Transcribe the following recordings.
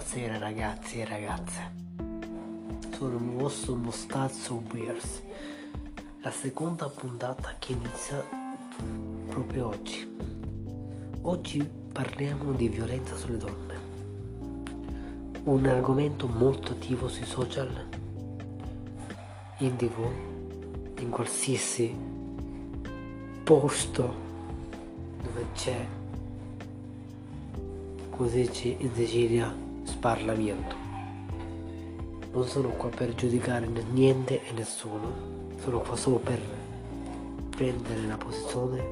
Buonasera ragazzi e ragazze. Sono il vostro Mostazzo Bears. La seconda puntata che inizia proprio oggi. Oggi parliamo di violenza sulle donne. Un argomento molto attivo sui social, in tv, in qualsiasi posto dove c'è così in Sicilia sparlamento. Non sono qua per giudicare niente e nessuno, sono qua solo per prendere la posizione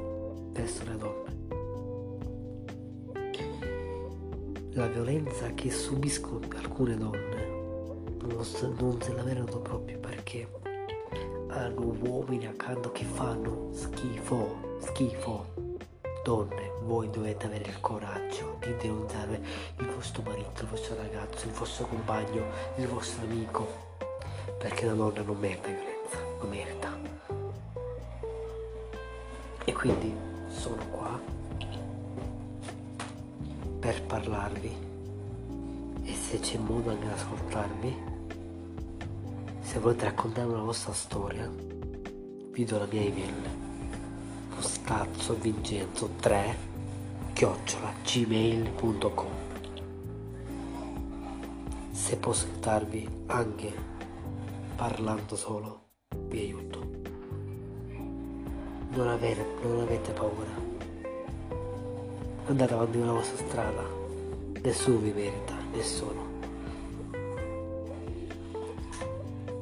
verso le donne. La violenza che subiscono alcune donne non, se la vedono proprio perché hanno uomini accanto che fanno schifo, schifo Donne, voi dovete avere il coraggio di denunciare il vostro marito, il vostro ragazzo, il vostro compagno, il vostro amico, perché la donna non merita violenza, non merita. E quindi sono qua per parlarvi e se c'è modo anche di ascoltarvi, se volete raccontare una vostra storia, vi do la mia email stazzo vincenzo 3 chiocciola gmail.com se posso aiutarvi anche parlando solo vi aiuto. Non, avere, non avete paura. Andate avanti con la vostra strada. Nessuno vi merita nessuno.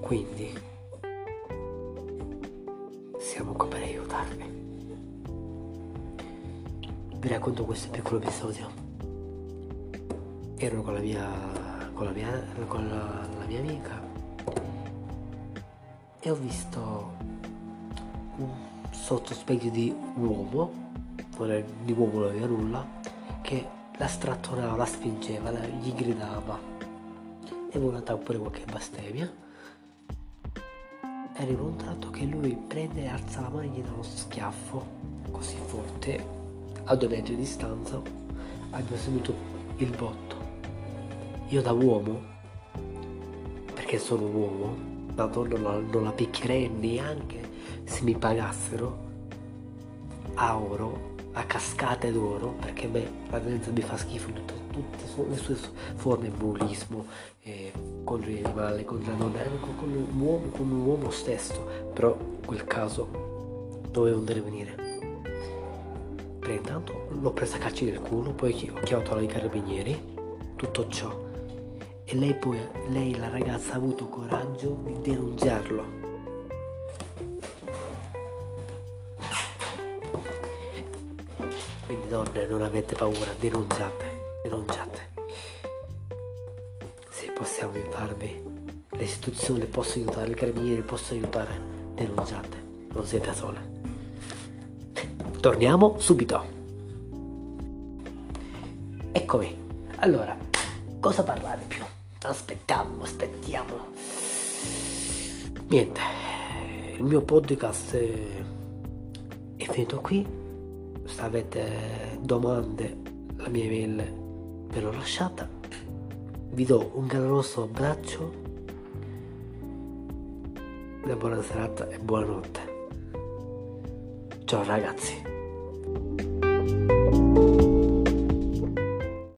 Quindi siamo qua per aiutarvi vi racconto questo piccolo episodio. Ero con la mia, con la mia, con la, la mia amica e ho visto un sottospecchio di uomo, non è, di uomo non aveva nulla, che la strattonava, la spingeva, la, gli gridava e volata pure qualche bestemmia. Arriva un tratto che lui prende e alza la mano e gli dà uno schiaffo così forte a due metri di distanza abbia sentito il botto. Io da uomo, perché sono un uomo, la donna non, non la picchierei neanche se mi pagassero a oro, a cascate d'oro, perché a me la violenza mi fa schifo in tutte, tutte le sue forme, bullismo, eh, contro gli animali, contro la donna, anche con un uomo, con un uomo stesso, però in quel caso dovevo intervenire intanto l'ho presa a calci nel culo, poi ho chiamato i carabinieri, tutto ciò. E lei poi, lei la ragazza ha avuto coraggio di denunciarlo. Quindi donne non avete paura, denunciate, denunciate. Se possiamo aiutarvi, le istituzioni possono aiutare, i carabinieri possono aiutare, denunciate, non siete sole. Torniamo subito. Eccomi. Allora, cosa parlare più? Aspettiamo, aspettiamo. Niente, il mio podcast è finito qui. Se avete domande, la mia email ve l'ho lasciata. Vi do un caloroso abbraccio. Una buona serata e buonanotte. Ciao ragazzi.